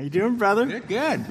How you doing, brother? Good, good.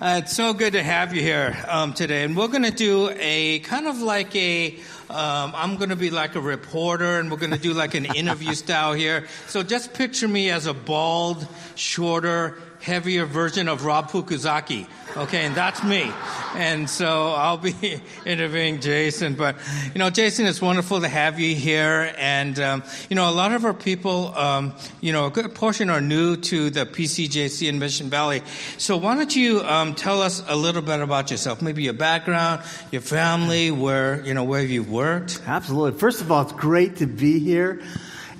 Uh, it's so good to have you here um, today, and we're going to do a kind of like a. Um, I'm going to be like a reporter, and we're going to do like an interview style here. So just picture me as a bald, shorter, heavier version of Rob Fukuzaki. Okay, and that's me. And so I'll be interviewing Jason. But, you know, Jason, it's wonderful to have you here. And, um, you know, a lot of our people, um, you know, a good portion are new to the PCJC in Mission Valley. So why don't you um, tell us a little bit about yourself? Maybe your background, your family, where, you know, where you've worked? Absolutely. First of all, it's great to be here.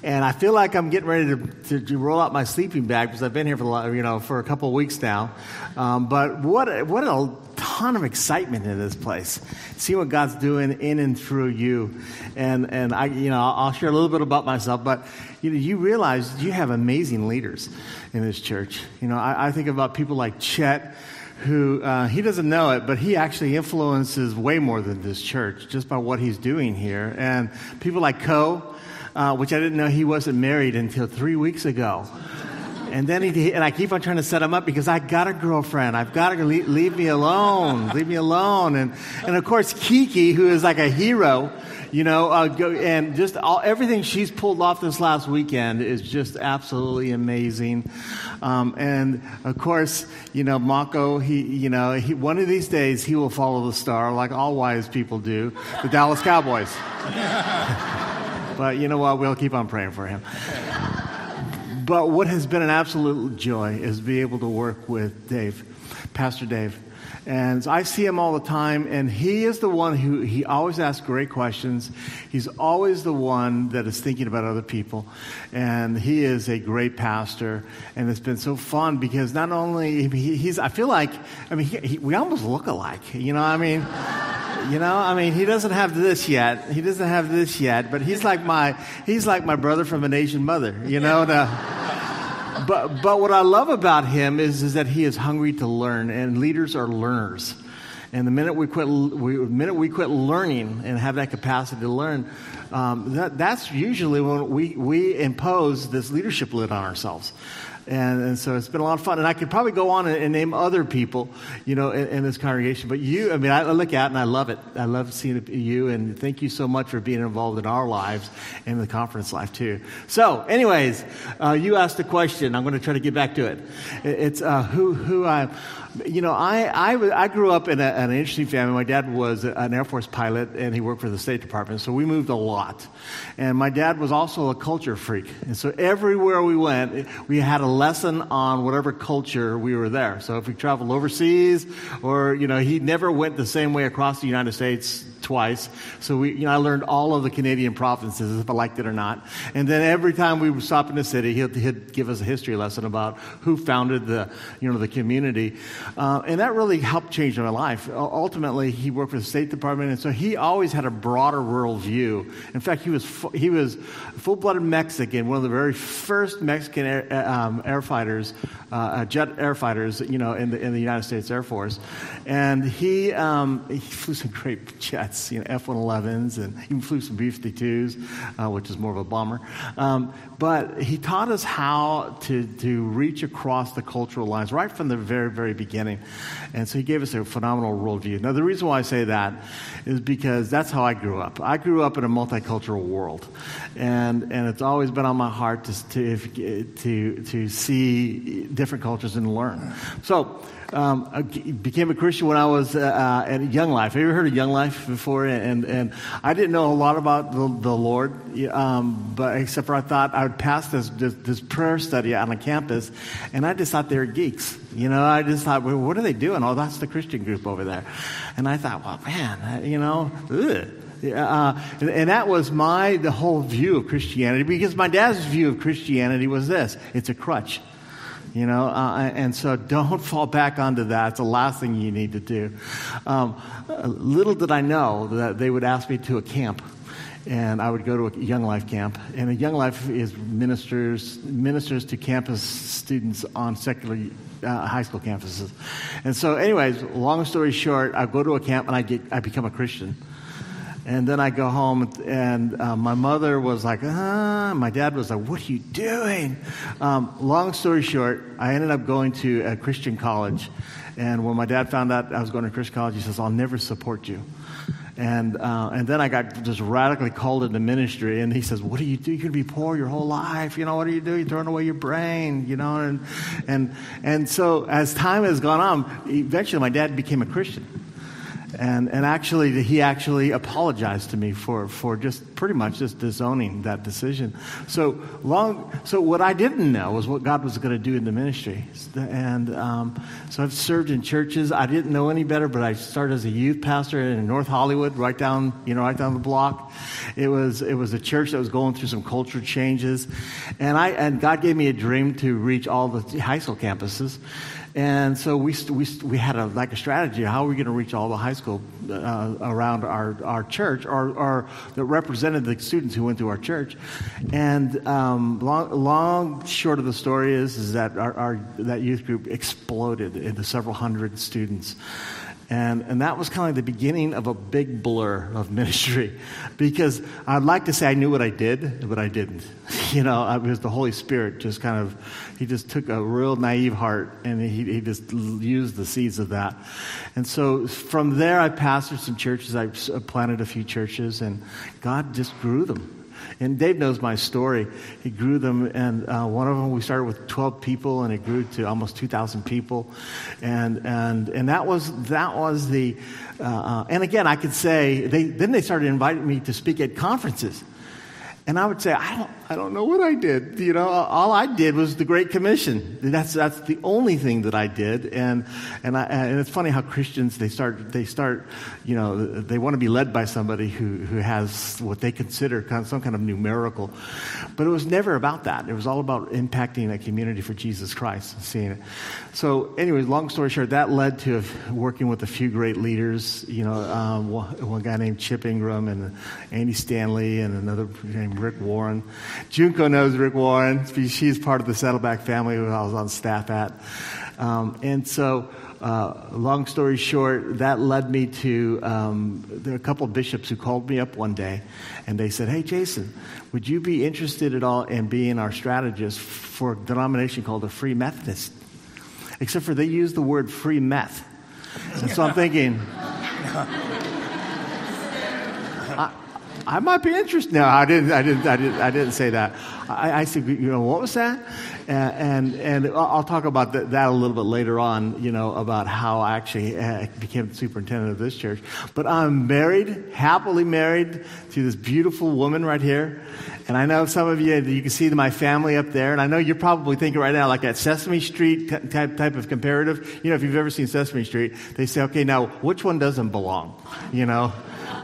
And I feel like I'm getting ready to, to, to, roll out my sleeping bag because I've been here for you know for a couple of weeks now. Um, but what what a ton of excitement in this place. See what God's doing in and through you, and and I you know I'll share a little bit about myself, but you know, you realize you have amazing leaders in this church. You know I, I think about people like Chet who uh, he doesn't know it, but he actually influences way more than this church just by what he's doing here. And people like Co, uh, which I didn't know he wasn't married until three weeks ago. And then he, and I keep on trying to set him up because I got a girlfriend. I've got to leave, leave me alone. Leave me alone. And, and of course, Kiki, who is like a hero, you know, uh, go, and just all, everything she's pulled off this last weekend is just absolutely amazing. Um, and of course, you know, Mako, he, you know, he, one of these days he will follow the star like all wise people do, the Dallas Cowboys. But you know what? We'll keep on praying for him. But what has been an absolute joy is be able to work with Dave, Pastor Dave. And I see him all the time, and he is the one who he always asks great questions. He's always the one that is thinking about other people, and he is a great pastor. And it's been so fun because not only he, he's, I feel like, I mean, he, he, we almost look alike. You know, I mean. You know, I mean, he doesn't have this yet. He doesn't have this yet, but he's like my he's like my brother from an Asian mother. You know, the, but but what I love about him is is that he is hungry to learn, and leaders are learners. And the minute we quit, we, the minute we quit learning and have that capacity to learn, um, that, that's usually when we, we impose this leadership lid on ourselves. And, and, so it's been a lot of fun. And I could probably go on and, and name other people, you know, in, in, this congregation. But you, I mean, I look at and I love it. I love seeing you. And thank you so much for being involved in our lives and the conference life, too. So, anyways, uh, you asked a question. I'm going to try to get back to it. It's uh, who, who I you know, I, I, I grew up in a, an interesting family. My dad was an Air Force pilot and he worked for the State Department, so we moved a lot. And my dad was also a culture freak. And so everywhere we went, we had a lesson on whatever culture we were there. So if we traveled overseas or, you know, he never went the same way across the United States twice. So we, you know, I learned all of the Canadian provinces, if I liked it or not. And then every time we would stop in the city, he'd, he'd give us a history lesson about who founded the, you know, the community. Uh, and that really helped change my life. Ultimately, he worked for the State Department, and so he always had a broader world view. In fact, he was, he was full-blooded Mexican, one of the very first Mexican air, uh, um, air fighters, uh, jet air fighters, you know, in the, in the United States Air Force. And he, um, he flew some great jets jets, you know, F-111s, and even flew some B-52s, uh, which is more of a bomber. Um, but he taught us how to, to reach across the cultural lines right from the very, very beginning. And so he gave us a phenomenal worldview. Now, the reason why I say that is because that's how I grew up. I grew up in a multicultural world. And, and it's always been on my heart to, to, to, to see different cultures and learn. So, um, I became a Christian when I was uh, uh, at Young Life. Have you ever heard of Young Life before? And, and I didn't know a lot about the, the Lord, um, but except for I thought I would pass this, this, this, prayer study on a campus, and I just thought they were geeks. You know, I just thought, well, what are they doing? Oh, that's the Christian group over there. And I thought, well, man, you know, ugh. Uh, and, and, that was my the whole view of Christianity because my dad's view of Christianity was this: it's a crutch. You know, uh, and so don't fall back onto that. It's the last thing you need to do. Um, little did I know that they would ask me to a camp and I would go to a Young Life camp. And a Young Life is ministers ministers to campus students on secular uh, high school campuses. And so, anyways, long story short, I go to a camp and I get I become a Christian. And then I go home, and uh, my mother was like, ah. My dad was like, what are you doing? Um, long story short, I ended up going to a Christian college. And when my dad found out I was going to Christian college, he says, I'll never support you. And, uh, and then I got just radically called into ministry. And he says, What do you do? You're going to be poor your whole life. You know, what do you do? You're throwing away your brain, you know? And, and, and so as time has gone on, eventually my dad became a Christian. And, and actually, he actually apologized to me for, for just pretty much just disowning that decision. So, long, so what I didn't know was what God was going to do in the ministry. And um, so I've served in churches. I didn't know any better, but I started as a youth pastor in North Hollywood, right down, you know, right down the block. It was, it was a church that was going through some culture changes. And, I, and God gave me a dream to reach all the high school campuses. And so we, we, we had a, like a strategy. How are we going to reach all the high school uh, around our, our church or, or that represented the students who went to our church? And um, long, long short of the story is, is that our, our, that youth group exploded into several hundred students. And, and that was kind of the beginning of a big blur of ministry because I'd like to say I knew what I did, but I didn't. You know, it was the Holy Spirit just kind of, he just took a real naive heart and he, he just used the seeds of that. And so from there, I pastored some churches. I planted a few churches and God just grew them. And Dave knows my story. He grew them, and uh, one of them we started with 12 people, and it grew to almost 2,000 people, and and and that was that was the. Uh, uh, and again, I could say they then they started inviting me to speak at conferences. And I would say, I don't, I don't know what I did. You know, all I did was the Great Commission. That's, that's the only thing that I did. And, and, I, and it's funny how Christians, they start, they start, you know, they want to be led by somebody who, who has what they consider kind of some kind of numerical. But it was never about that. It was all about impacting a community for Jesus Christ, seeing it. So, anyway, long story short, that led to working with a few great leaders. You know, um, one, one guy named Chip Ingram and Andy Stanley and another named Rick Warren. Junko knows Rick Warren. She's part of the Saddleback family who I was on staff at. Um, and so, uh, long story short, that led me to um, there are a couple of bishops who called me up one day and they said, Hey, Jason, would you be interested at all in being our strategist for a denomination called the Free Methodist? Except for they use the word free meth. And so I'm thinking, I might be interested. No, I didn't. I didn't. I didn't. I didn't say that. I, I said, you know, what was that? And and, and I'll talk about that, that, a little bit later on. You know, about how I actually uh, became superintendent of this church. But I'm married, happily married to this beautiful woman right here. And I know some of you, you can see my family up there. And I know you're probably thinking right now, like that Sesame Street type, type of comparative. You know, if you've ever seen Sesame Street, they say, okay, now which one doesn't belong? You know?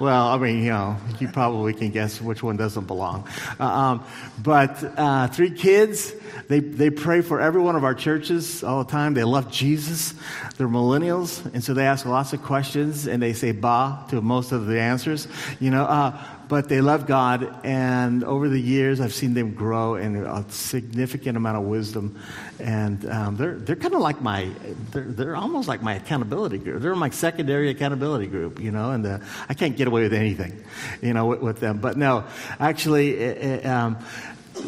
Well, I mean, you know, you probably can guess which one doesn't belong. Uh, um, but uh, three kids, they, they pray for every one of our churches all the time. They love Jesus. They're millennials, and so they ask lots of questions, and they say ba to most of the answers. You know, uh, but they love God, and over the years, I've seen them grow in a significant amount of wisdom, and um, they're they're kind of like my they're they're almost like my accountability group. They're my secondary accountability group, you know, and uh, I can't get away with anything, you know, with, with them. But no, actually, it, it, um,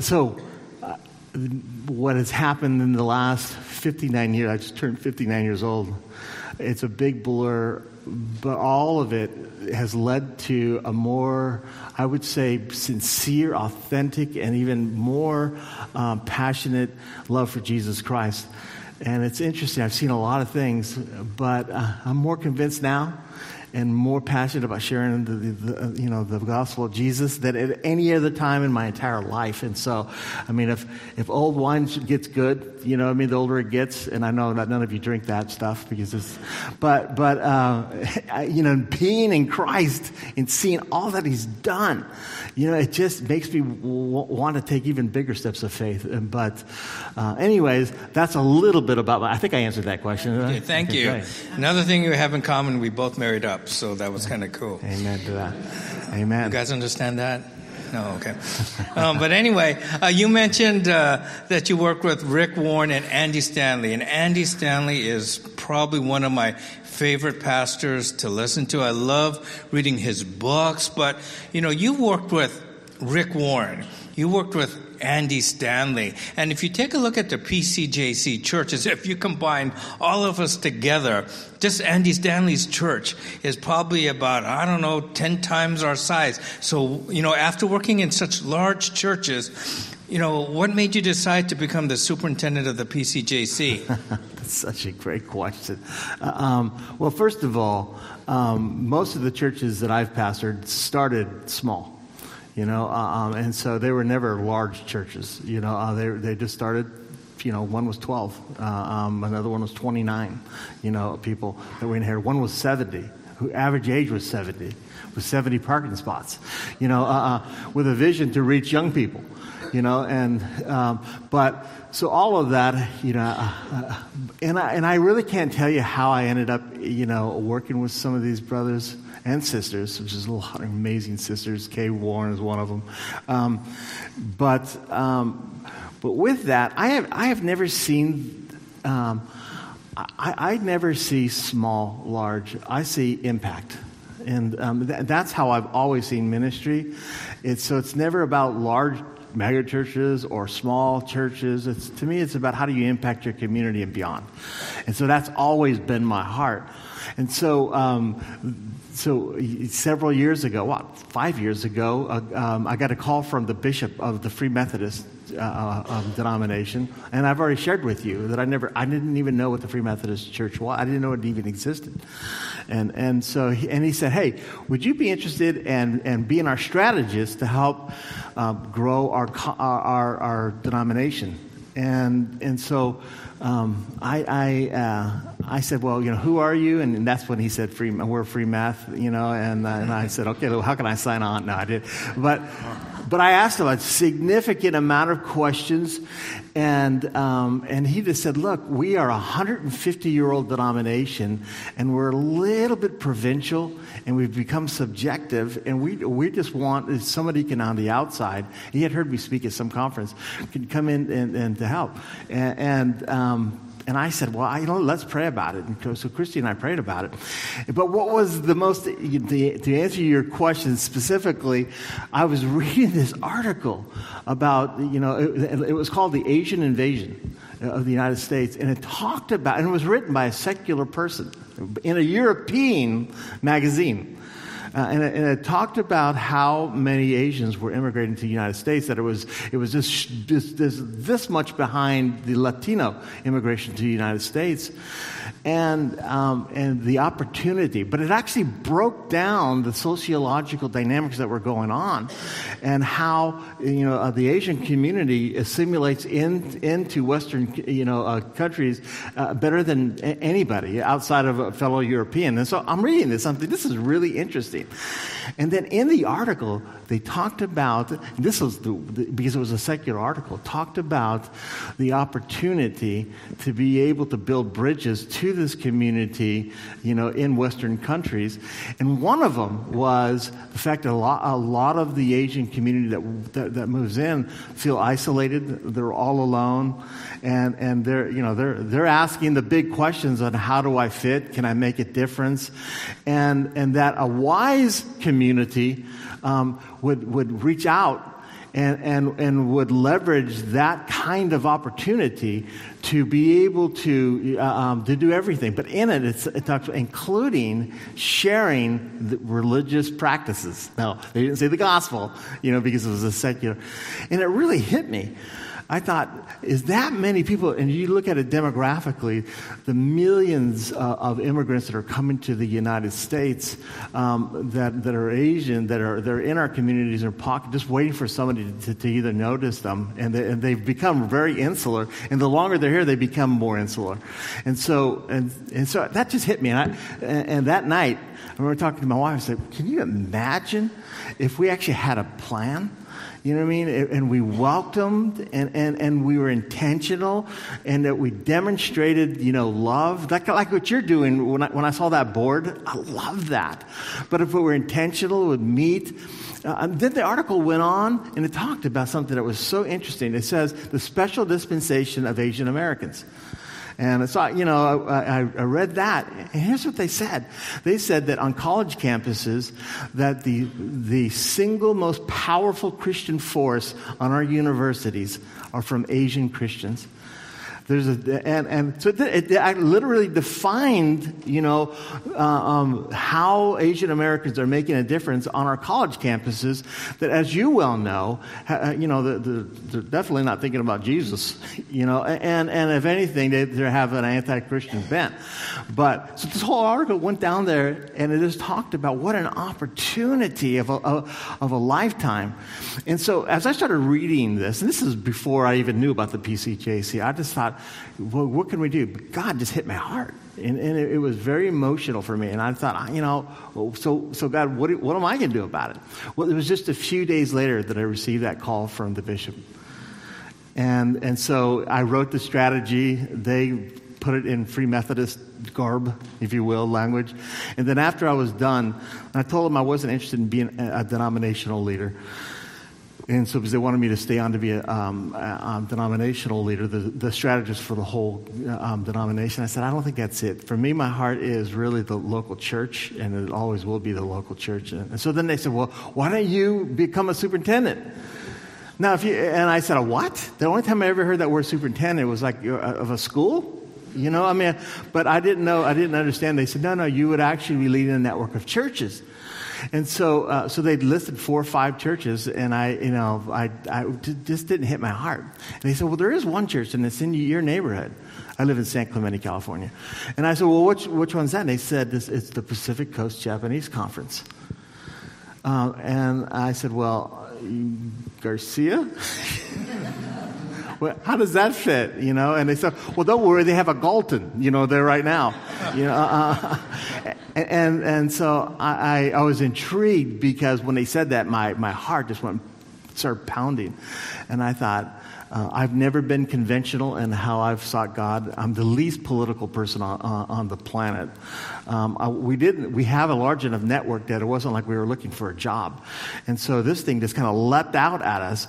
so. Uh, what has happened in the last 59 years, I just turned 59 years old. It's a big blur but all of it has led to a more, I would say, sincere, authentic, and even more um, passionate love for Jesus Christ. And it's interesting. I've seen a lot of things, but uh, I'm more convinced now and more passionate about sharing the, the, the, you know the gospel of Jesus than at any other time in my entire life. And so, I mean, if if old wine gets good, you know, I mean, the older it gets, and I know that none of you drink that stuff because it's, but but uh, you know, being in Christ and seeing all that He's done, you know, it just makes me w- want to take even bigger steps of faith. But, uh, anyways, that's a little bit about. My, I think I answered that question. Okay, thank okay, you. Great. Another thing we have in common: we both married up so that was kind of cool. Amen to that. Amen. You guys understand that? No, okay. Um, but anyway, uh, you mentioned uh, that you work with Rick Warren and Andy Stanley, and Andy Stanley is probably one of my favorite pastors to listen to. I love reading his books, but you know, you worked with Rick Warren. You worked with Andy Stanley. And if you take a look at the PCJC churches, if you combine all of us together, just Andy Stanley's church is probably about, I don't know, 10 times our size. So, you know, after working in such large churches, you know, what made you decide to become the superintendent of the PCJC? That's such a great question. Uh, um, well, first of all, um, most of the churches that I've pastored started small you know, uh, um, and so they were never large churches. You know, uh, they they just started. You know, one was 12, uh, um, another one was 29. You know, people that were in here. One was 70, who average age was 70, with 70 parking spots. You know, uh, uh, with a vision to reach young people. You know, and um, but so all of that, you know, uh, and I and I really can't tell you how I ended up, you know, working with some of these brothers and sisters, which is a lot of amazing sisters. Kay Warren is one of them. Um, but, um, but with that, I have, I have never seen, um, I, I never see small, large. I see impact. And um, th- that's how I've always seen ministry. It's, so it's never about large mega churches or small churches. It's, to me, it's about how do you impact your community and beyond. And so that's always been my heart. And so um, so several years ago, what, five years ago, uh, um, I got a call from the bishop of the Free Methodist uh, um, denomination, and I've already shared with you that I never, I didn't even know what the Free Methodist Church was. I didn't know it even existed, and and so he, and he said, hey, would you be interested in and being our strategist to help uh, grow our, our our denomination? And and so um, I, I, uh, I said, well, you know, who are you? And, and, that's when he said, free, we're free math, you know, and, and I said, okay, well, how can I sign on? No, I did. But, but I asked him a significant amount of questions, and, um, and he just said, Look, we are a 150 year old denomination, and we're a little bit provincial, and we've become subjective, and we, we just want somebody can, on the outside, he had heard me speak at some conference, can come in and, and to help. And, and um, and I said, well, you know, let's pray about it. And so Christy and I prayed about it. But what was the most, to answer your question specifically, I was reading this article about, you know, it, it was called The Asian Invasion of the United States. And it talked about, and it was written by a secular person in a European magazine. Uh, and, it, and, it, talked about how many Asians were immigrating to the United States, that it was, it was just, this, this much behind the Latino immigration to the United States and, um, and the opportunity. But it actually broke down the sociological dynamics that were going on and how you know, uh, the Asian community assimilates in, into Western you know, uh, countries uh, better than anybody outside of a fellow European. And so I'm reading this, I'm thinking, this is really interesting. And then in the article, they talked about this was the, because it was a secular article talked about the opportunity to be able to build bridges to this community you know in western countries. And one of them was the fact that a lot, a lot of the asian community that, that, that moves in feel isolated they're all alone and, and they're you know they're, they're asking the big questions on how do i fit can i make a difference and and that a wise community um, would, would reach out and, and, and would leverage that kind of opportunity to be able to, uh, um, to do everything. But in it, it's, it talks about including sharing religious practices. Now, they didn't say the gospel, you know, because it was a secular. And it really hit me. I thought, is that many people? And you look at it demographically, the millions uh, of immigrants that are coming to the United States um, that, that are Asian, that are they're in our communities or pocket, just waiting for somebody to, to either notice them. And, they, and they've become very insular. And the longer they're here, they become more insular. And so, and, and so that just hit me. And, I, and that night, I remember talking to my wife. I said, "Can you imagine if we actually had a plan?" You know what I mean? And we welcomed and, and, and we were intentional and that we demonstrated, you know, love. Like, like what you're doing when I, when I saw that board, I love that. But if we were intentional, would meet. Uh, then the article went on and it talked about something that was so interesting. It says the special dispensation of Asian Americans. And so, you know, I, I, read that, and here's what they said. They said that on college campuses, that the, the single most powerful Christian force on our universities are from Asian Christians. There's a, and, and so it, it literally defined, you know, uh, um, how Asian Americans are making a difference on our college campuses. That, as you well know, ha, you know, the, the, they're definitely not thinking about Jesus, you know, and, and if anything, they, they have an anti-Christian bent. But so this whole article went down there, and it just talked about what an opportunity of a, of a lifetime. And so as I started reading this, and this is before I even knew about the PCJC, I just thought, well, what can we do? But God just hit my heart. And, and it, it, was very emotional for me. And I thought, you know, so, so God, what, what am I going to do about it? Well, it was just a few days later that I received that call from the bishop. And, and so I wrote the strategy. They put it in Free Methodist garb, if you will, language. And then after I was done, I told them I wasn't interested in being a denominational leader. And so, because they wanted me to stay on to be a, um, a um, denominational leader, the, the, strategist for the whole um, denomination, I said, I don't think that's it. For me, my heart is really the local church, and it always will be the local church. And so then they said, Well, why don't you become a superintendent? Now, if you, and I said, a what? The only time I ever heard that word superintendent was like uh, of a school. You know, I mean, but I didn't know, I didn't understand. They said, no, no, you would actually be leading a network of churches. And so, uh, so they listed four or five churches, and I, you know, I, I just didn't hit my heart. And they said, well, there is one church, and it's in your neighborhood. I live in San Clemente, California. And I said, well, which, which one's that? And they said, this, it's the Pacific Coast Japanese Conference. Uh, and I said, well, Garcia? well, how does that fit? You know, and they said, well, don't worry, they have a Galton, you know, there right now. You know, uh, and, and so I, I was intrigued because when they said that, my, my heart just went, started pounding. And I thought, uh, I've never been conventional in how I've sought God. I'm the least political person on, on, on the planet. Um, I, we didn't. We have a large enough network that it wasn't like we were looking for a job, and so this thing just kind of leapt out at us.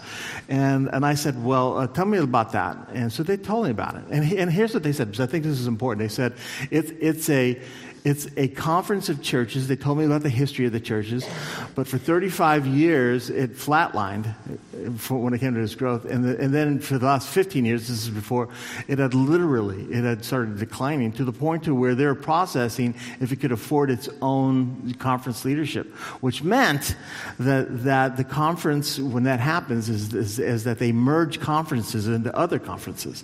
And and I said, "Well, uh, tell me about that." And so they told me about it. And and here's what they said because I think this is important. They said it's it's a it's a conference of churches. They told me about the history of the churches, but for 35 years it flatlined uh, when it came to its growth, and, the, and then for the last 15 years, this is before, it had literally it had started declining to the point to where they were processing if it could afford its own conference leadership, which meant that that the conference when that happens is, is, is that they merge conferences into other conferences.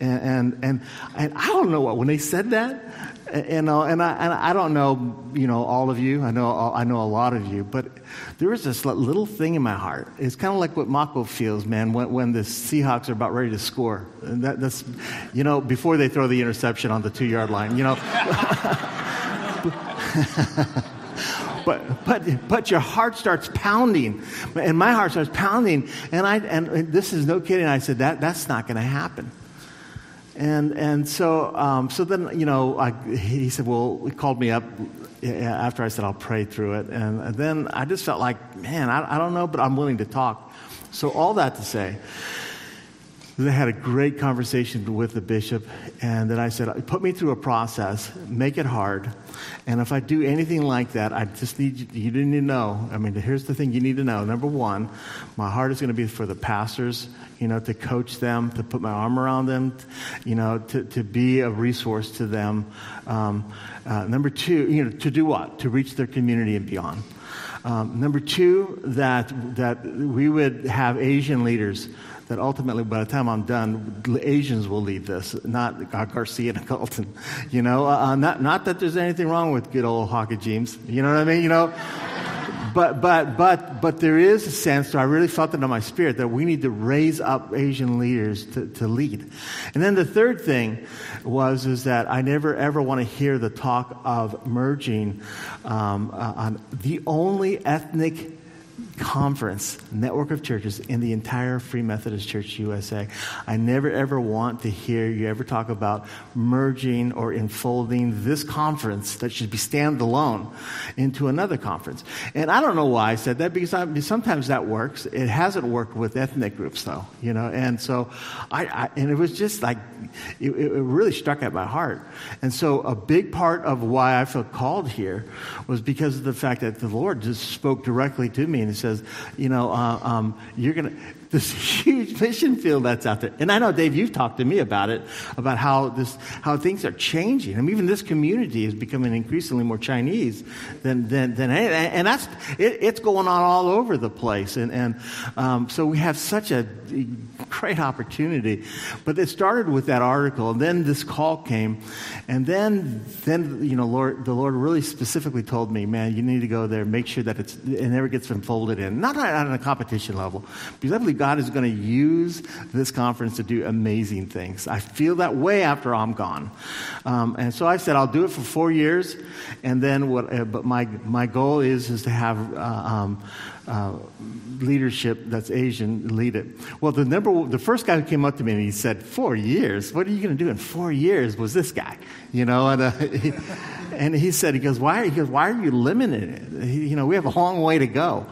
And, and, and, I don't know what, when they said that, and, uh, and, I, and I don't know, you know, all of you. I know, I know a lot of you, but there is this little thing in my heart. It's kind of like what Mako feels, man, when, when the Seahawks are about ready to score. That, that's, you know, before they throw the interception on the two yard line, you know. but, but, but your heart starts pounding. And my heart starts pounding. And, I, and this is no kidding. I said, that, that's not going to happen. And, and so, um, so then, you know, I, he said, well, he called me up after I said, I'll pray through it. And, then I just felt like, man, I, I don't know, but I'm willing to talk. So, all that to say, I had a great conversation with the bishop, and then I said, Put me through a process, make it hard. And if I do anything like that, I just need you, you need to know. I mean, here's the thing you need to know. Number one, my heart is going to be for the pastors, you know, to coach them, to put my arm around them, you know, to, to be a resource to them. Um, uh, number two, you know, to do what? To reach their community and beyond. Um, number two, that, that we would have Asian leaders that ultimately, by the time I'm done, Asians will lead this, not Garcia and Galton. You know, uh, uh, not, not that there's anything wrong with good old Haka James. You know what I mean? You know, but, but, but, but there is a sense, I really felt it in my spirit, that we need to raise up Asian leaders to, to lead. And then the third thing was, is that I never ever want to hear the talk of merging um, uh, on the only ethnic conference, network of churches in the entire Free Methodist Church USA. I never ever want to hear you ever talk about merging or enfolding this conference that should be standalone into another conference. And I don't know why I said that because I, sometimes that works. It hasn't worked with ethnic groups though, you know. And so I, I and it was just like it, it really struck at my heart. And so a big part of why I felt called here was because of the fact that the Lord just spoke directly to me and he says, you know, uh, um, you're going to, this huge mission field that's out there. And I know, Dave, you've talked to me about it, about how this, how things are changing. I mean, even this community is becoming increasingly more Chinese than, than, than and that's, it, it's going on all over the place. And, and um, so we have such a great opportunity. But it started with that article, and then this call came, and then, then you know, Lord, the Lord really specifically told me, man, you need to go there, make sure that it's, it never gets unfolded in. Not on a competition level, because I believe God is going to use this conference to do amazing things. I feel that way after I'm gone. Um, and so I said, I'll do it for four years, and then what, uh, but my, my goal is, is to have, uh, um, uh, leadership that's Asian lead it. Well, the number, the first guy who came up to me and he said, four years? What are you going to do in four years? Was this guy, you know? And, uh, he, and he said, he goes, why? He goes, why are you limiting it? He, you know, we have a long way to go.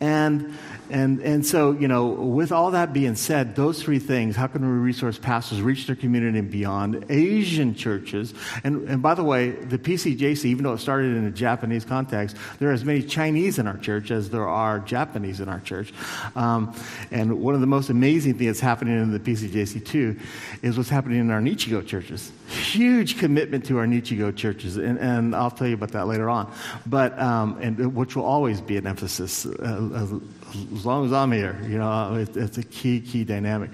And and, and so, you know, with all that being said, those three things, how can we resource pastors reach their community and beyond? Asian churches, and, and by the way, the PCJC, even though it started in a Japanese context, there are as many Chinese in our church as there are Japanese in our church. Um, and one of the most amazing things that's happening in the PCJC too is what's happening in our Nichigo churches. Huge commitment to our Nichigo churches, and, and I'll tell you about that later on. But, um, and which will always be an emphasis. Uh, as long as I'm here. You know, it, it's a key, key dynamic.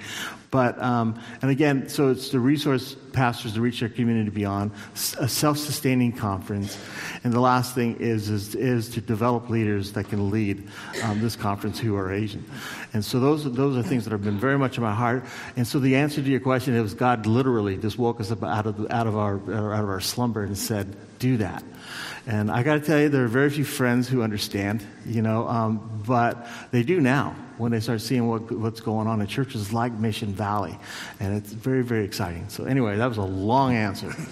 But, um, and again, so it's the resource pastors to reach their community beyond, a self sustaining conference. And the last thing is, is, is to develop leaders that can lead um, this conference who are Asian. And so those, those are things that have been very much in my heart. And so the answer to your question is God literally just woke us up out of, out of, our, out of our slumber and said, do that. And I got to tell you, there are very few friends who understand, you know, um, but they do now when they start seeing what, what's going on in churches like Mission Valley. And it's very, very exciting. So, anyway, that was a long answer.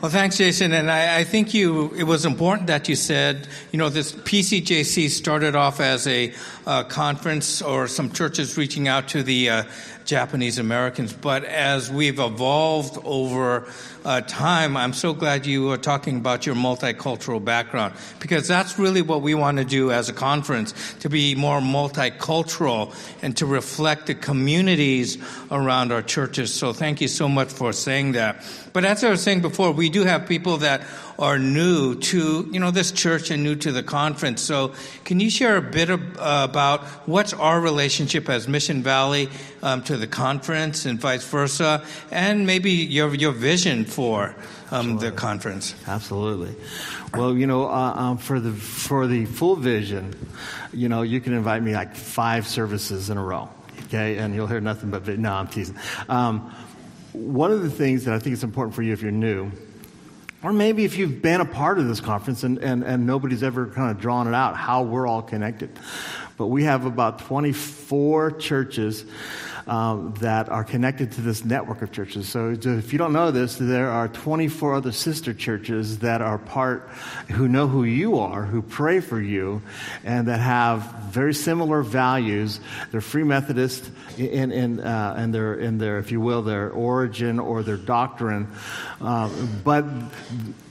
Well, thanks, Jason. And I, I, think you, it was important that you said, you know, this PCJC started off as a uh, conference or some churches reaching out to the uh, Japanese Americans. But as we've evolved over uh, time, I'm so glad you are talking about your multicultural background because that's really what we want to do as a conference to be more multicultural and to reflect the communities around our churches. So thank you so much for saying that. But as I was saying before, we do have people that are new to you know this church and new to the conference. So can you share a bit of, uh, about what's our relationship as Mission Valley um, to the conference and vice versa, and maybe your your vision for um, the conference? Absolutely. Well, you know, uh, um, for the for the full vision, you know, you can invite me like five services in a row, okay, and you'll hear nothing but no, I'm teasing. Um, one of the things that I think is important for you if you're new or maybe if you've been a part of this conference and, and, and nobody's ever kind of drawn it out, how we're all connected. But we have about 24 churches um, that are connected to this network of churches. So if you don't know this, there are 24 other sister churches that are part, who know who you are, who pray for you, and that have very similar values. They're Free Methodist in, in, uh, in, their, in their, if you will, their origin or their doctrine. Uh, but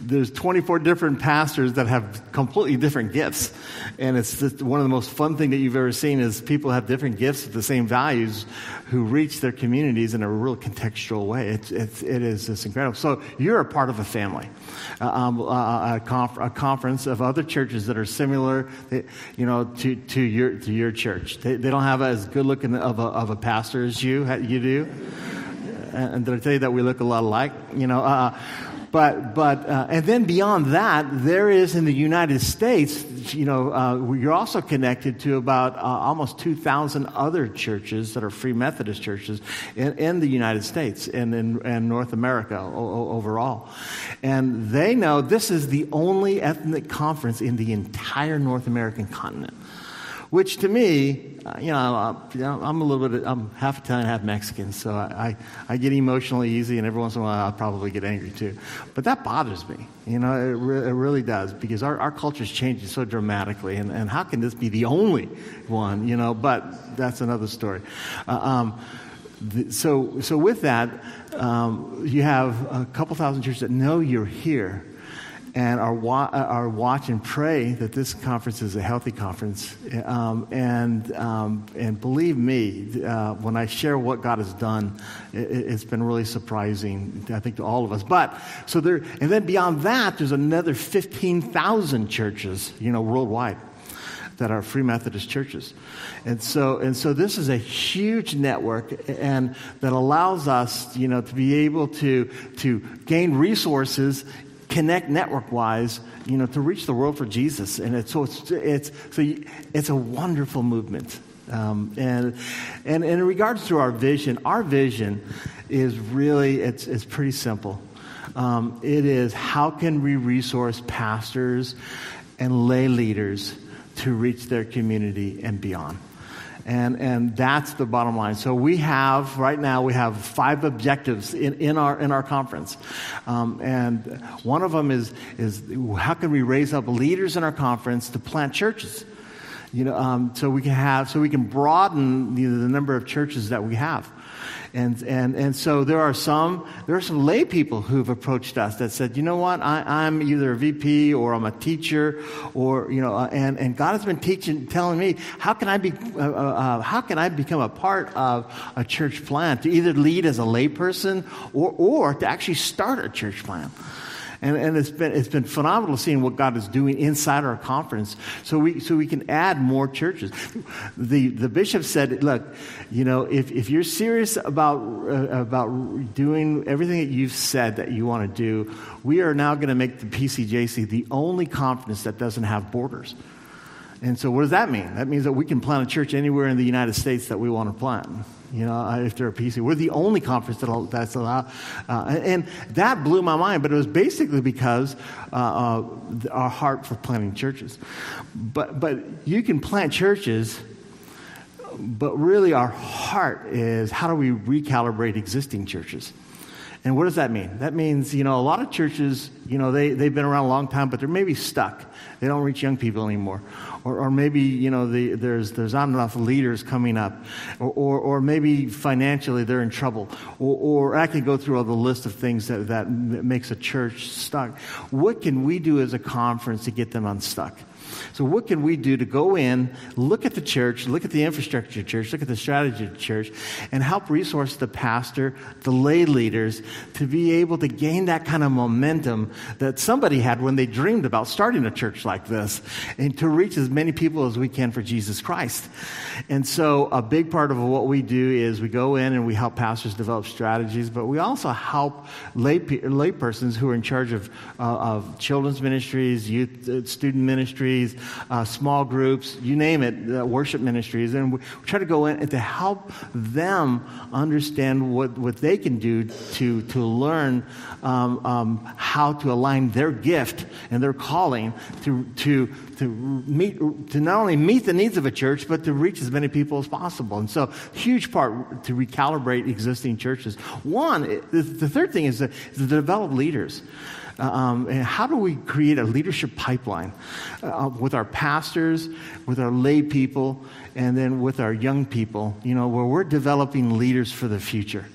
there's 24 different pastors that have completely different gifts. And it's one of the most fun things that you've ever seen is people have different gifts with the same values who reach their communities in a real contextual way. It's, it's, it is just incredible. So you're a part of a family, uh, um, uh, a, conf- a, conference of other churches that are similar, you know, to, to, your, to your church. They, they don't have as good looking of a, of a pastor as you, you do. And did I tell you that we look a lot alike? You know, uh, but, but uh, and then beyond that, there is in the United States, you know, uh, you're also connected to about uh, almost 2,000 other churches that are Free Methodist churches in, in the United States and in and North America o- overall. And they know this is the only ethnic conference in the entire North American continent. Which to me, uh, you know, I'm a little bit, I'm half Italian, half Mexican, so I, I get emotionally easy, and every once in a while I'll probably get angry too. But that bothers me, you know, it, re- it really does, because our, our culture is changing so dramatically, and, and how can this be the only one, you know? But that's another story. Uh, um, so, so with that, um, you have a couple thousand churches that know you're here and our, wa- our watch and pray that this conference is a healthy conference. Um, and, um, and believe me, uh, when I share what God has done, it, has been really surprising, I think, to all of us. But, so there, and then beyond that, there's another 15,000 churches, you know, worldwide that are Free Methodist churches. And so, and so this is a huge network and that allows us, you know, to be able to, to gain resources connect network wise, you know, to reach the world for Jesus. And it's, so it's, it's, so it's a wonderful movement. Um, and, and, and in regards to our vision, our vision is really, it's, it's pretty simple. Um, it is how can we resource pastors and lay leaders to reach their community and beyond? And, and that's the bottom line. So we have, right now, we have five objectives in, in, our, in our conference. Um, and one of them is, is how can we raise up leaders in our conference to plant churches? You know, um, so we can have, so we can broaden the, the number of churches that we have. And, and, and so there are some, there are some lay people who've approached us that said, you know what, I, am either a VP or I'm a teacher or, you know, uh, and, and God has been teaching, telling me, how can I be, uh, uh, uh, how can I become a part of a church plant to either lead as a layperson or, or to actually start a church plant? And, and it's, been, it's been phenomenal seeing what God is doing inside our conference so we, so we can add more churches. The, the bishop said, look, you know, if, if you're serious about, uh, about doing everything that you've said that you want to do, we are now going to make the PCJC the only conference that doesn't have borders. And so, what does that mean? That means that we can plant a church anywhere in the United States that we want to plant you know, uh, if they're a PC. We're the only conference that, that's allowed. Uh, and that blew my mind, but it was basically because uh, uh, our heart for planting churches. But, but you can plant churches, but really our heart is how do we recalibrate existing churches? And what does that mean? That means, you know, a lot of churches, you know, they, they've been around a long time, but they're maybe stuck. They don't reach young people anymore. Or, or maybe, you know, the, there's, there's not enough leaders coming up. Or, or, or, maybe financially they're in trouble. Or, or I can go through all the list of things that, that makes a church stuck. What can we do as a conference to get them unstuck? So, what can we do to go in, look at the church, look at the infrastructure of church, look at the strategy of the church, and help resource the pastor, the lay leaders, to be able to gain that kind of momentum that somebody had when they dreamed about starting a church like this, and to reach as many people as we can for Jesus Christ. And so, a big part of what we do is we go in and we help pastors develop strategies, but we also help lay, lay persons who are in charge of, uh, of children's ministries, youth, uh, student ministries ministries, uh, small groups, you name it, uh, worship ministries. And we, try to go in to help them understand what, what they can do to, to learn um, um, how to align their gift and their calling to, to, to, meet, to not only meet the needs of a church, but to reach as many people as possible. And so, huge part to recalibrate existing churches. One, the, third thing is to develop leaders. Um, and how do we create a leadership pipeline uh, with our pastors, with our lay people, and then with our young people, you know, where we're developing leaders for the future.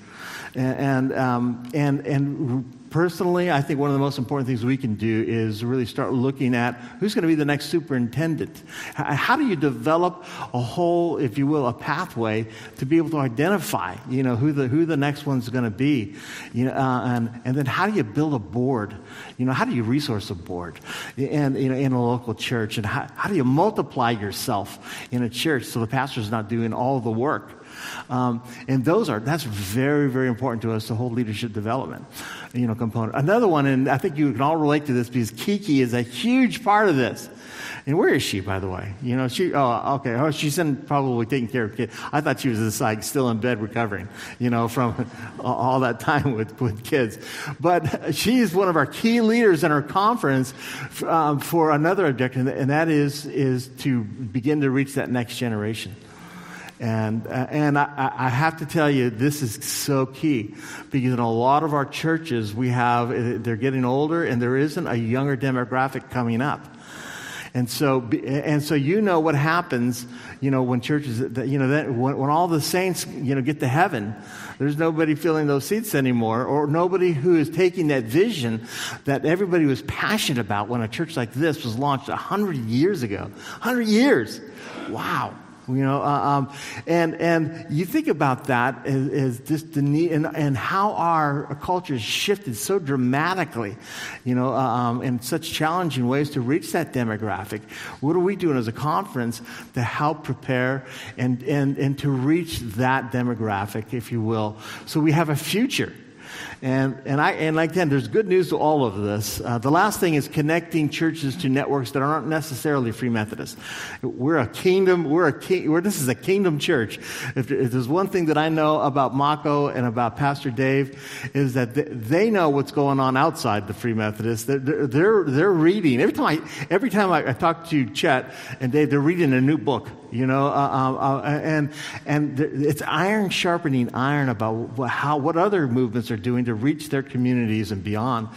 And, and, um, and, and personally, I think one of the most important things we can do is really start looking at who's going to be the next superintendent. How do you develop a whole, if you will, a pathway to be able to identify, you know, who the, who the next one's going to be? You know, uh, and, and then how do you build a board? You know, how do you resource a board in, you know, in a local church? And how, how do you multiply yourself in a church so the pastor's not doing all the work? Um, and those are, that's very, very important to us, the whole leadership development, you know, component. Another one, and I think you can all relate to this because Kiki is a huge part of this. And where is she, by the way? You know, she, oh, okay. Oh, she's in probably taking care of kids. I thought she was like still in bed recovering, you know, from all that time with, with kids. But she's one of our key leaders in our conference um, for another objective, and that is, is to begin to reach that next generation. And, uh, and I, I, have to tell you, this is so key because in a lot of our churches, we have, they're getting older and there isn't a younger demographic coming up. And so, and so you know what happens, you know, when churches, you know, that when, when all the saints, you know, get to heaven, there's nobody filling those seats anymore, or nobody who is taking that vision that everybody was passionate about when a church like this was launched a hundred years ago. Hundred years. Wow. You know, uh, um, and and you think about that as, just the need and, and how our culture has shifted so dramatically, you know, uh, um, in such challenging ways to reach that demographic. What are we doing as a conference to help prepare and and and to reach that demographic, if you will, so we have a future and, and, I, and again, there's good news to all of this. Uh, the last thing is connecting churches to networks that aren't necessarily Free Methodist. We're a kingdom, we're a king, we're, this is a kingdom church. If, if, there's one thing that I know about Mako and about Pastor Dave is that they, they know what's going on outside the Free Methodist. They're, they're, they're reading. Every time I, every time I, I talk to Chet and Dave, they're reading a new book you know, uh, uh, uh and and it's iron sharpening iron about how what other movements are doing to reach their communities and beyond.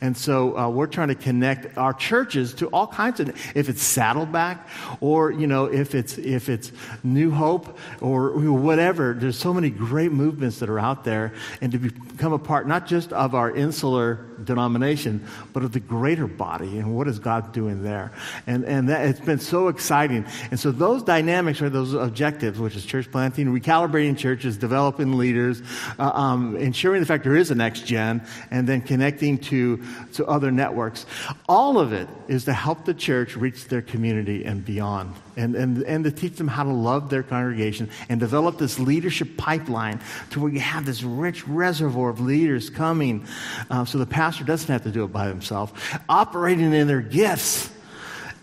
And so uh, we're trying to connect our churches to all kinds of if it's Saddleback or you know if it's if it's New Hope or whatever. There's so many great movements that are out there, and to become a part not just of our insular denomination, but of the greater body and what is God doing there. And and that, it's been so exciting. And so those dynamics are those objectives, which is church planting, recalibrating churches, developing leaders, uh, um, ensuring the fact there is a next gen, and then connecting to, to other networks. All of it is to help the church reach their community and beyond. And, and, and to teach them how to love their congregation and develop this leadership pipeline to where you have this rich reservoir of leaders coming uh, so the pastor doesn't have to do it by himself, operating in their gifts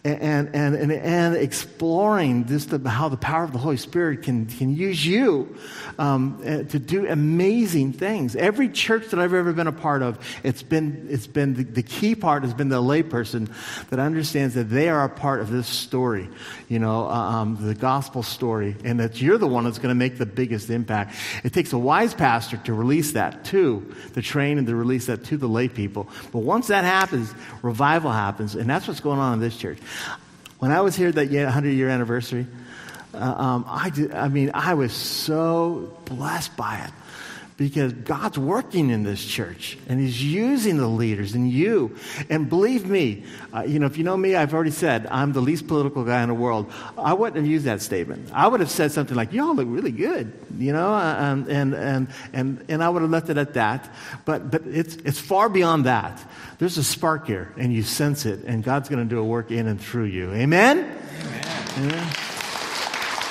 and, and, and, and exploring just the, how the power of the Holy Spirit can, can use you um, eh, to do amazing things. Every church that I've ever been a part of, it's been, it's been the, the key part has been the layperson that understands that they are a part of this story, you know, uh, um, the gospel story, and that you're the one that's going to make the biggest impact. It takes a wise pastor to release that to, to train and to release that to the lay people. But once that happens, revival happens, and that's what's going on in this church. When I was here that 100 year anniversary, uh, um, I, did, I mean, I was so blessed by it because God's working in this church and He's using the leaders and you. And believe me, uh, you know, if you know me, I've already said I'm the least political guy in the world. I wouldn't have used that statement. I would have said something like, "Y'all look really good," you know, and and and and, and I would have left it at that. But but it's it's far beyond that. There's a spark here, and you sense it, and God's going to do a work in and through you. Amen. Amen. Amen.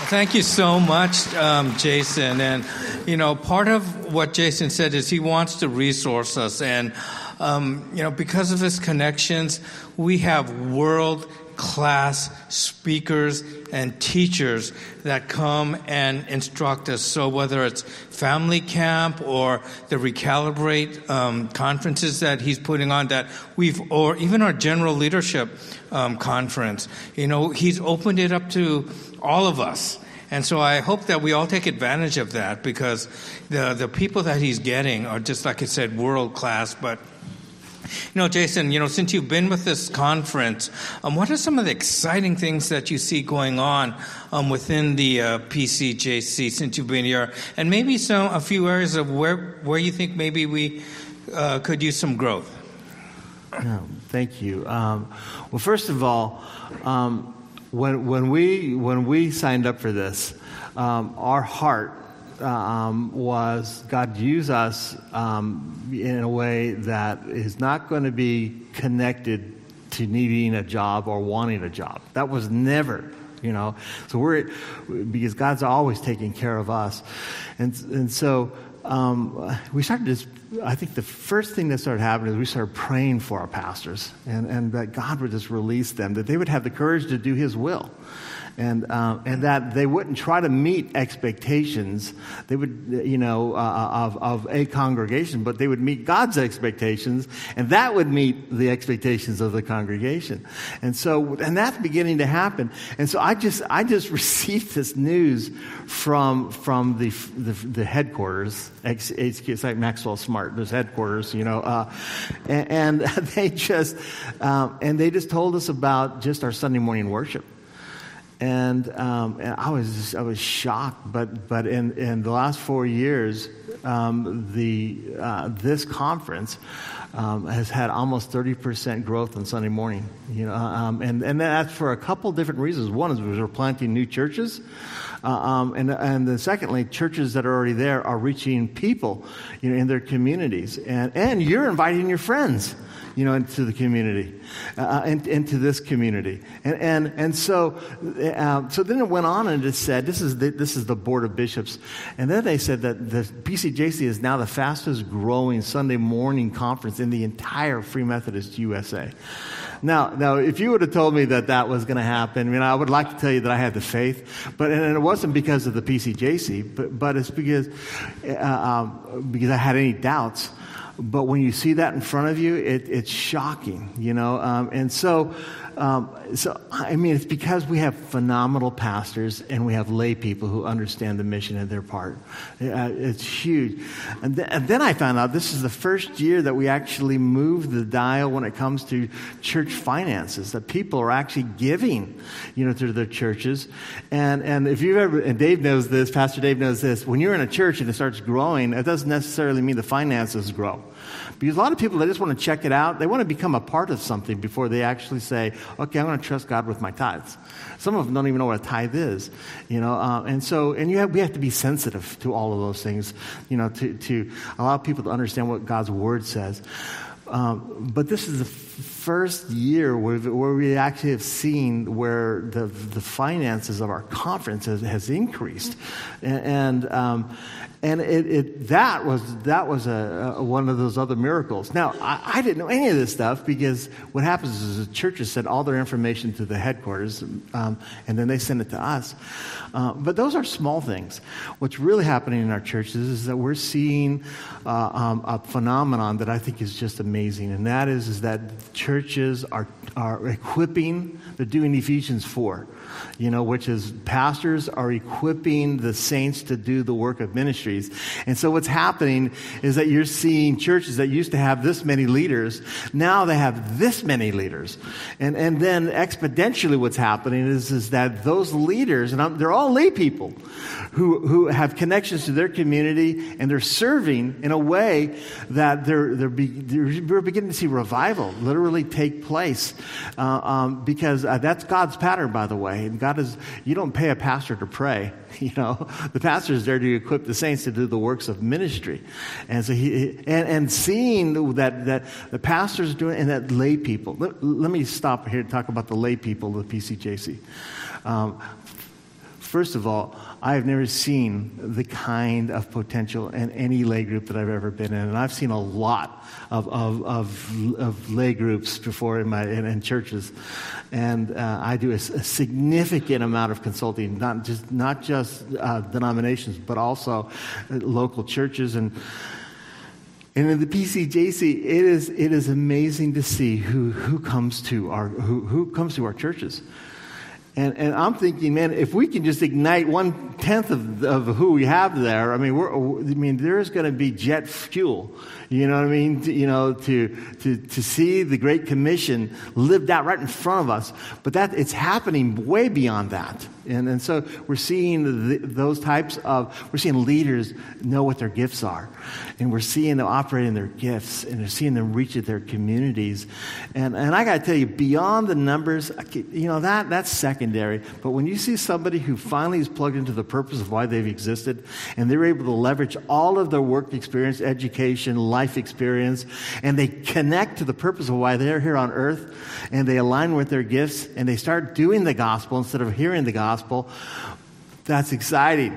Thank you so much, um, Jason. And, you know, part of what Jason said is he wants to resource us. And, um, you know, because of his connections, we have world class speakers and teachers that come and instruct us. So whether it's family camp or the recalibrate um, conferences that he's putting on that we've, or even our general leadership um, conference, you know, he's opened it up to all of us. And so I hope that we all take advantage of that because the, the people that he's getting are just, like I said, world class. But, you know, Jason, you know, since you've been with this conference, um, what are some of the exciting things that you see going on um, within the uh, PCJC since you've been here? And maybe some, a few areas of where, where you think maybe we uh, could use some growth. No, thank you. Um, well, first of all, um, when, when, we, when we signed up for this, um, our heart um, was God use us um, in a way that is not going to be connected to needing a job or wanting a job. That was never, you know. So we're because God's always taking care of us, and and so um, we started just, I think the first thing that started happening is we started praying for our pastors and, and that God would just release them, that they would have the courage to do His will and, uh, and that they wouldn't try to meet expectations. They would, you know, uh, of, of a congregation, but they would meet God's expectations, and that would meet the expectations of the congregation. And so, and that's beginning to happen. And so, I just, I just received this news from from the the, the headquarters, HQ, it's like Maxwell Smart, there's headquarters, you know, uh, and, and, they just, um, and they just told us about just our Sunday morning worship and, um, and I was I was shocked. But but in, in the last four years, um, the uh, this conference um, has had almost thirty percent growth on Sunday morning. You know, um, and and that's for a couple different reasons. One is we're planting new churches. Uh, um, and, and then secondly, churches that are already there are reaching people, you know, in their communities, and, and you're inviting your friends you know, into the community, uh, uh into this community. And, and, and so, uh, so then it went on and it said, this is, the, this is the Board of Bishops. And then they said that the PCJC is now the fastest growing Sunday morning conference in the entire Free Methodist USA. Now, now, if you would have told me that that was going to happen, I mean, I would like to tell you that I had the faith, but and it wasn't because of the PCJC, but, but it's because uh, um, because I had any doubts but when you see that in front of you, it, it's shocking, you know. Um, and so, um, so I mean, it's because we have phenomenal pastors and we have lay people who understand the mission and their part. Uh, it's huge. And, th- and, then I found out this is the first year that we actually moved the dial when it comes to church finances. That people are actually giving, you know, to their churches. And and if you've ever, and Dave knows this, Pastor Dave knows this. When you're in a church and it starts growing, it doesn't necessarily mean the finances grow. Because a lot of people, they just want to check it out. They want to become a part of something before they actually say, okay, I'm going to trust God with my tithes. Some of them don't even know what a tithe is, you know. Uh, and so, and you have, we have to be sensitive to all of those things, you know, to, to allow people to understand what God's word says. Um, but this is the first year where, where, we actually have seen where the, the finances of our conference has, has increased. And, and um, and it, it, that was, that was a, a, one of those other miracles. Now, I, I, didn't know any of this stuff because what happens is the churches send all their information to the headquarters um, and then they send it to us. Uh, but those are small things. What's really happening in our churches is that we're seeing uh, um, a phenomenon that I think is just amazing, and that is, is that churches are, are equipping, they're doing Ephesians 4 you know, which is pastors are equipping the saints to do the work of ministries. And so what's happening is that you're seeing churches that used to have this many leaders, now they have this many leaders. And, and then exponentially what's happening is, is that those leaders, and I'm, they're all lay people who, who have connections to their community and they're serving in a way that they're, they're, be, they're we're beginning to see revival literally take place uh, um, because uh, that's God's pattern, by the way. And God is, you don't pay a pastor to pray. You know, the pastor is there to equip the saints to do the works of ministry. And so he, and, and seeing that, that the pastors doing, and that lay people. Let, let me stop here to talk about the lay people of the PCJC. Um, first of all, I have never seen the kind of potential in any lay group that I've ever been in. And I've seen a lot of, of, of, of lay groups before in, my, in, in churches. And uh, I do a, a, significant amount of consulting, not just, not just uh, denominations, but also uh, local churches. And, and in the PCJC, it is, it is amazing to see who, who, comes to our, who, who comes to our churches. And, and I'm thinking, man, if we can just ignite one tenth of, of who we have there, I mean, we're, I mean, there's going to be jet fuel you know what I mean? To, you know, to, to, to see the Great Commission lived out right in front of us. But that, it's happening way beyond that. And, and so we're seeing the, those types of, we're seeing leaders know what their gifts are. And we're seeing them operate in their gifts and we're seeing them reach their communities. And, and I got to tell you, beyond the numbers, you know, that, that's secondary. But when you see somebody who finally is plugged into the purpose of why they've existed and they're able to leverage all of their work experience, education, life, life experience, and they connect to the purpose of why they're here on earth, and they align with their gifts, and they start doing the gospel instead of hearing the gospel, that's exciting.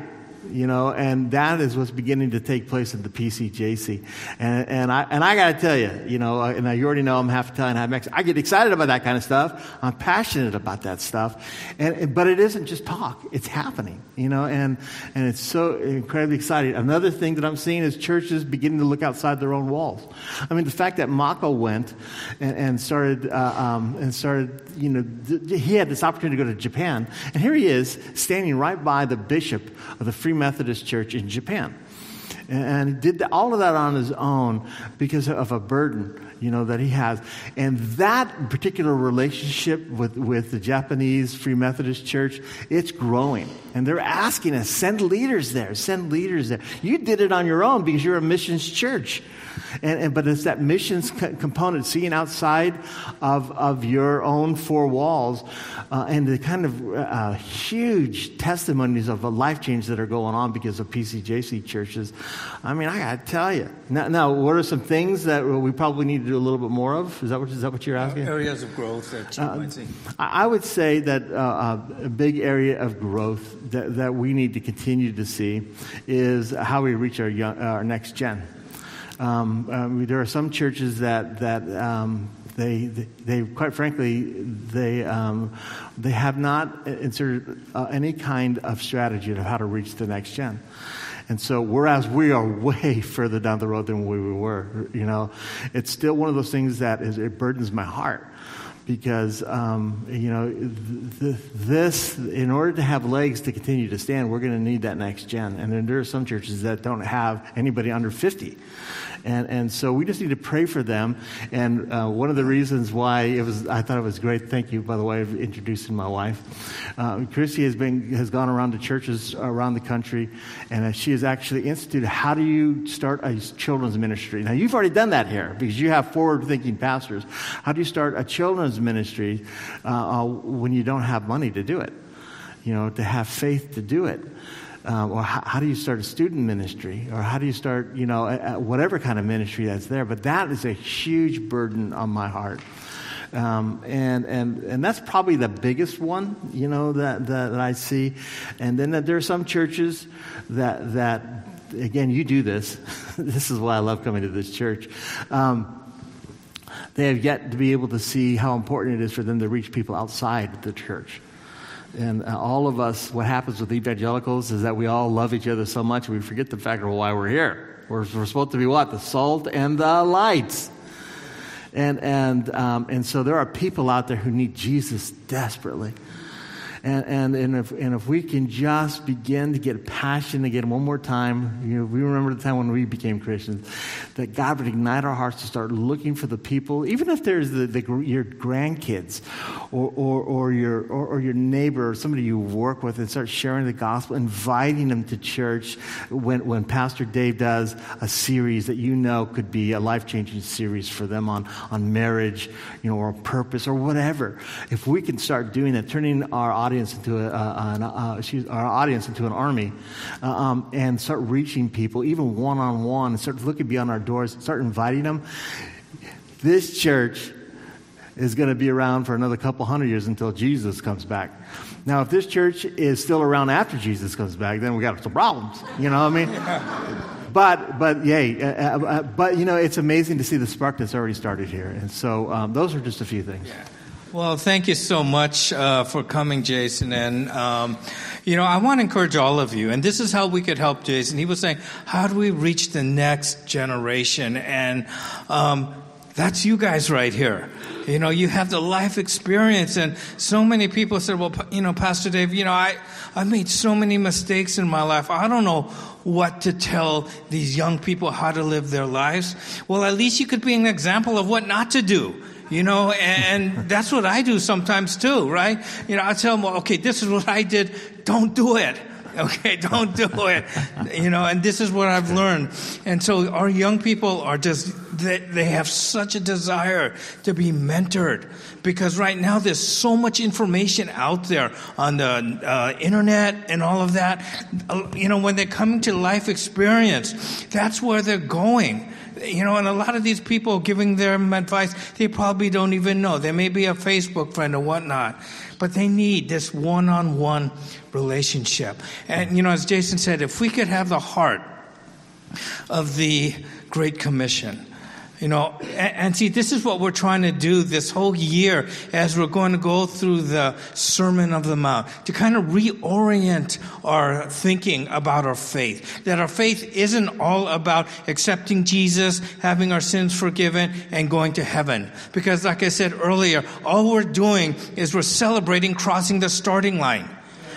You know, and that is what's beginning to take place at the PCJC. And, and I, and I got to tell you, you know, and you already know I'm half Italian, half Mexican. I get excited about that kind of stuff. I'm passionate about that stuff. And, but it isn't just talk. It's happening, you know, and, and it's so incredibly exciting. Another thing that I'm seeing is churches beginning to look outside their own walls. I mean, the fact that Mako went and, and started, uh, um, and started, you know, th- he had this opportunity to go to Japan. And here he is standing right by the bishop of the Free Methodist Church in Japan. And he did all of that on his own because of a burden, you know, that he has. And that particular relationship with, with the Japanese Free Methodist Church, it's growing. And they're asking us, send leaders there, send leaders there. You did it on your own because you're a missions church. And, and, but it's that missions co- component, seeing outside of, of your own four walls, uh, and the kind of uh, huge testimonies of a life change that are going on because of PCJC churches. I mean, I got to tell you. Now, now, what are some things that we probably need to do a little bit more of? Is that what, is that what you're asking? Areas of growth that you uh, might see. I would say that uh, a big area of growth that, that we need to continue to see is how we reach our, young, our next gen. Um, um, there are some churches that that um, they, they, they, quite frankly, they um, they have not inserted uh, any kind of strategy of how to reach the next gen. And so, whereas we are way further down the road than we were, you know, it's still one of those things that is, it burdens my heart because um, you know th- this in order to have legs to continue to stand we're going to need that next gen. And there are some churches that don't have anybody under 50 and, and so we just need to pray for them. And uh, one of the reasons why it was, I thought it was great, thank you, by the way, of introducing my wife. Uh, Christy has, been, has gone around to churches around the country, and uh, she has actually instituted how do you start a children's ministry? Now, you've already done that here because you have forward thinking pastors. How do you start a children's ministry uh, uh, when you don't have money to do it? You know, to have faith to do it um, or how, how, do you start a student ministry, or how do you start, you know, a, a whatever kind of ministry that's there. But that is a huge burden on my heart. Um, and, and, and that's probably the biggest one, you know, that, that, that I see. And then there are some churches that, that again, you do this. this is why I love coming to this church. Um, they have yet to be able to see how important it is for them to reach people outside the church. And uh, all of us, what happens with evangelicals is that we all love each other so much we forget the fact of why we're here. We're, we're supposed to be what? The salt and the light. And, and, um, and so there are people out there who need Jesus desperately. And, and, and, if, and if we can just begin to get passion again one more time, you know, we remember the time when we became Christians, that God would ignite our hearts to start looking for the people, even if there's the, the your grandkids or, or, or, your, or, or, your neighbor or somebody you work with, and start sharing the gospel, inviting them to church when, when Pastor Dave does a series that you know could be a life changing series for them on, on marriage, you know, or purpose or whatever. If we can start doing that, turning our audience into a, uh, our audience into an army, uh, um, and start reaching people, even one on one, and start looking beyond our doors, start inviting them. This church is going to be around for another couple hundred years until Jesus comes back. Now, if this church is still around after Jesus comes back, then we got some problems. You know what I mean? but but yay! Uh, uh, uh, but you know, it's amazing to see the spark that's already started here. And so, um, those are just a few things. Yeah. Well, thank you so much uh, for coming, Jason. And, um, you know, I want to encourage all of you. And this is how we could help Jason. He was saying, how do we reach the next generation? And um, that's you guys right here. You know, you have the life experience. And so many people said, well, you know, Pastor Dave, you know, I, I've made so many mistakes in my life. I don't know what to tell these young people how to live their lives. Well, at least you could be an example of what not to do you know, and that's what I do sometimes too, right? You know, I tell them, okay, this is what I did. Don't do it. Okay, don't do it. You know, and this is what I've learned. And so our young people are just, they, they have such a desire to be mentored because right now there's so much information out there on the uh, internet and all of that. Uh, you know, when they're coming to life experience, that's where they're going you know, and a lot of these people giving them advice, they probably don't even know. They may be a Facebook friend or whatnot, but they need this one on one relationship. And, you know, as Jason said, if we could have the heart of the Great Commission, you know, and, see, this is what we're trying to do this whole year as we're going to go through the Sermon of the Mount to kind of reorient our thinking about our faith. That our faith isn't all about accepting Jesus, having our sins forgiven, and going to heaven. Because, like I said earlier, all we're doing is we're celebrating crossing the starting line.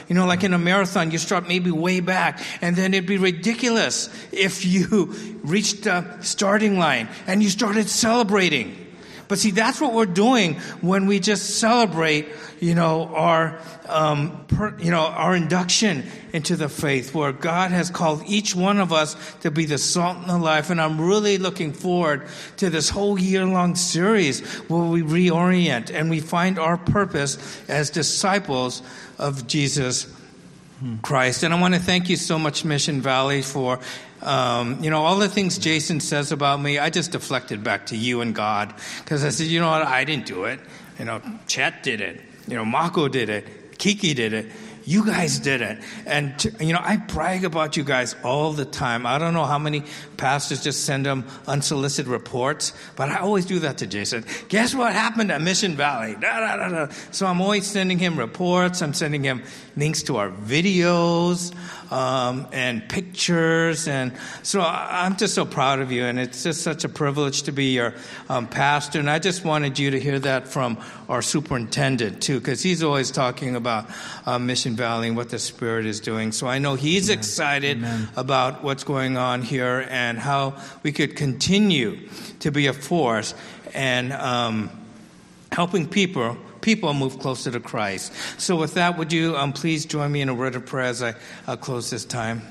You know, like in a marathon, you start maybe way back, and then it'd be ridiculous if you reached the starting line and you started celebrating. But see, that's what we're doing when we just celebrate, you know, our, um, per, you know, our induction into the faith, where God has called each one of us to be the salt in the life. And I'm really looking forward to this whole year-long series where we reorient and we find our purpose as disciples of Jesus Christ. And I want to thank you so much, Mission Valley, for um, you know all the things Jason says about me. I just deflected back to you and God because I said, you know what, I didn't do it. You know, Chet did it. You know, Mako did it. Kiki did it. You guys did it. And, you know, I brag about you guys all the time. I don't know how many pastors just send them unsolicited reports, but I always do that to Jason. Guess what happened at Mission Valley? Da, da, da. So I'm always sending him reports. I'm sending him links to our videos um, and pictures. And so I'm just so proud of you. And it's just such a privilege to be your um, pastor. And I just wanted you to hear that from our superintendent, too, because he's always talking about uh, Mission Valley and what the Spirit is doing. So I know he's Amen. excited Amen. about what's going on here and how we could continue to be a force and um, helping people people move closer to Christ. So, with that, would you um, please join me in a word of prayer as I uh, close this time?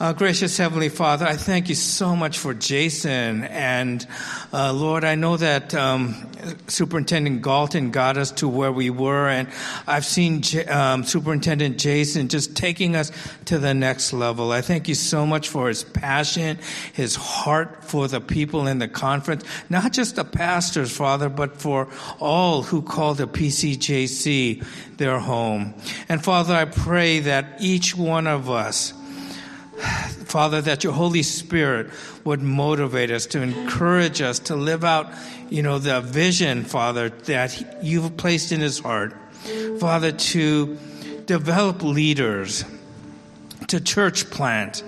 Uh, gracious Heavenly Father, I thank you so much for Jason. And uh, Lord, I know that um, Superintendent Galton got us to where we were, and I've seen J- um, Superintendent Jason just taking us to the next level. I thank you so much for his passion, his heart for the people in the conference, not just the pastors, Father, but for all who call the PCJC their home. And Father, I pray that each one of us, Father, that your Holy Spirit would motivate us, to encourage us to live out, you know, the vision, Father, that you've placed in his heart. Father, to develop leaders, to church plant,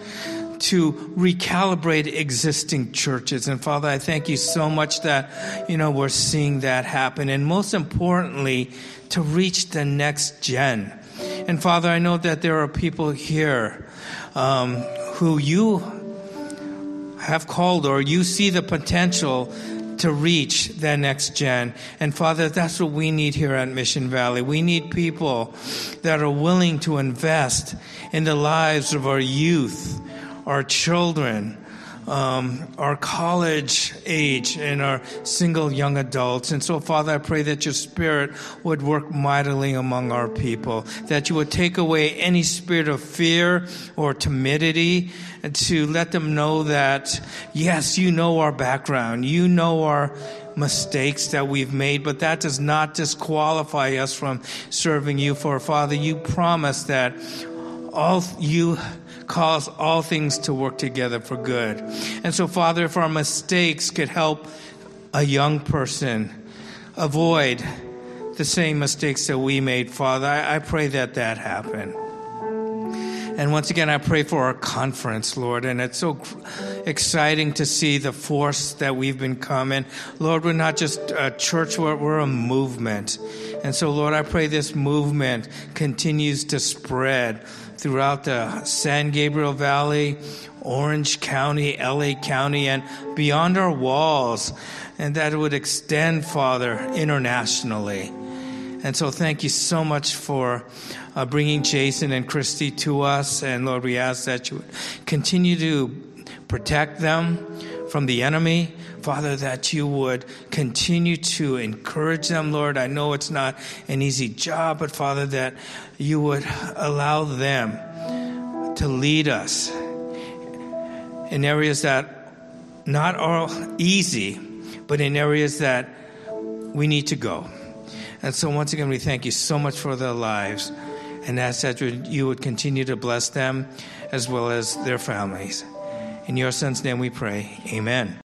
to recalibrate existing churches. And Father, I thank you so much that, you know, we're seeing that happen. And most importantly, to reach the next gen. And Father, I know that there are people here um, who you have called or you see the potential to reach that next gen. And Father, that's what we need here at Mission Valley. We need people that are willing to invest in the lives of our youth, our children, um, our college age and our single young adults. And so, Father, I pray that your Spirit would work mightily among our people, that you would take away any spirit of fear or timidity, and to let them know that, yes, you know our background, you know our mistakes that we've made, but that does not disqualify us from serving you. For Father, you promise that all you cause all things to work together for good. And so, Father, if our mistakes could help a young person avoid the same mistakes that we made, Father, I, I pray that that happen. And once again, I pray for our conference, Lord. And it's so exciting to see the force that we've been coming. Lord, we're not just a church, we're a movement. And so, Lord, I pray this movement continues to spread throughout the San Gabriel Valley, Orange County, LA County, and beyond our walls, and that it would extend, Father, internationally. And so, thank you so much for uh, bringing Jason and Christy to us. And Lord, we ask that you would continue to protect them from the enemy. Father, that you would continue to encourage them, Lord. I know it's not an easy job, but Father, that you would allow them to lead us in areas that not all easy, but in areas that we need to go. And so, once again, we thank you so much for their lives and ask that you would continue to bless them as well as their families. In your son's name we pray. Amen.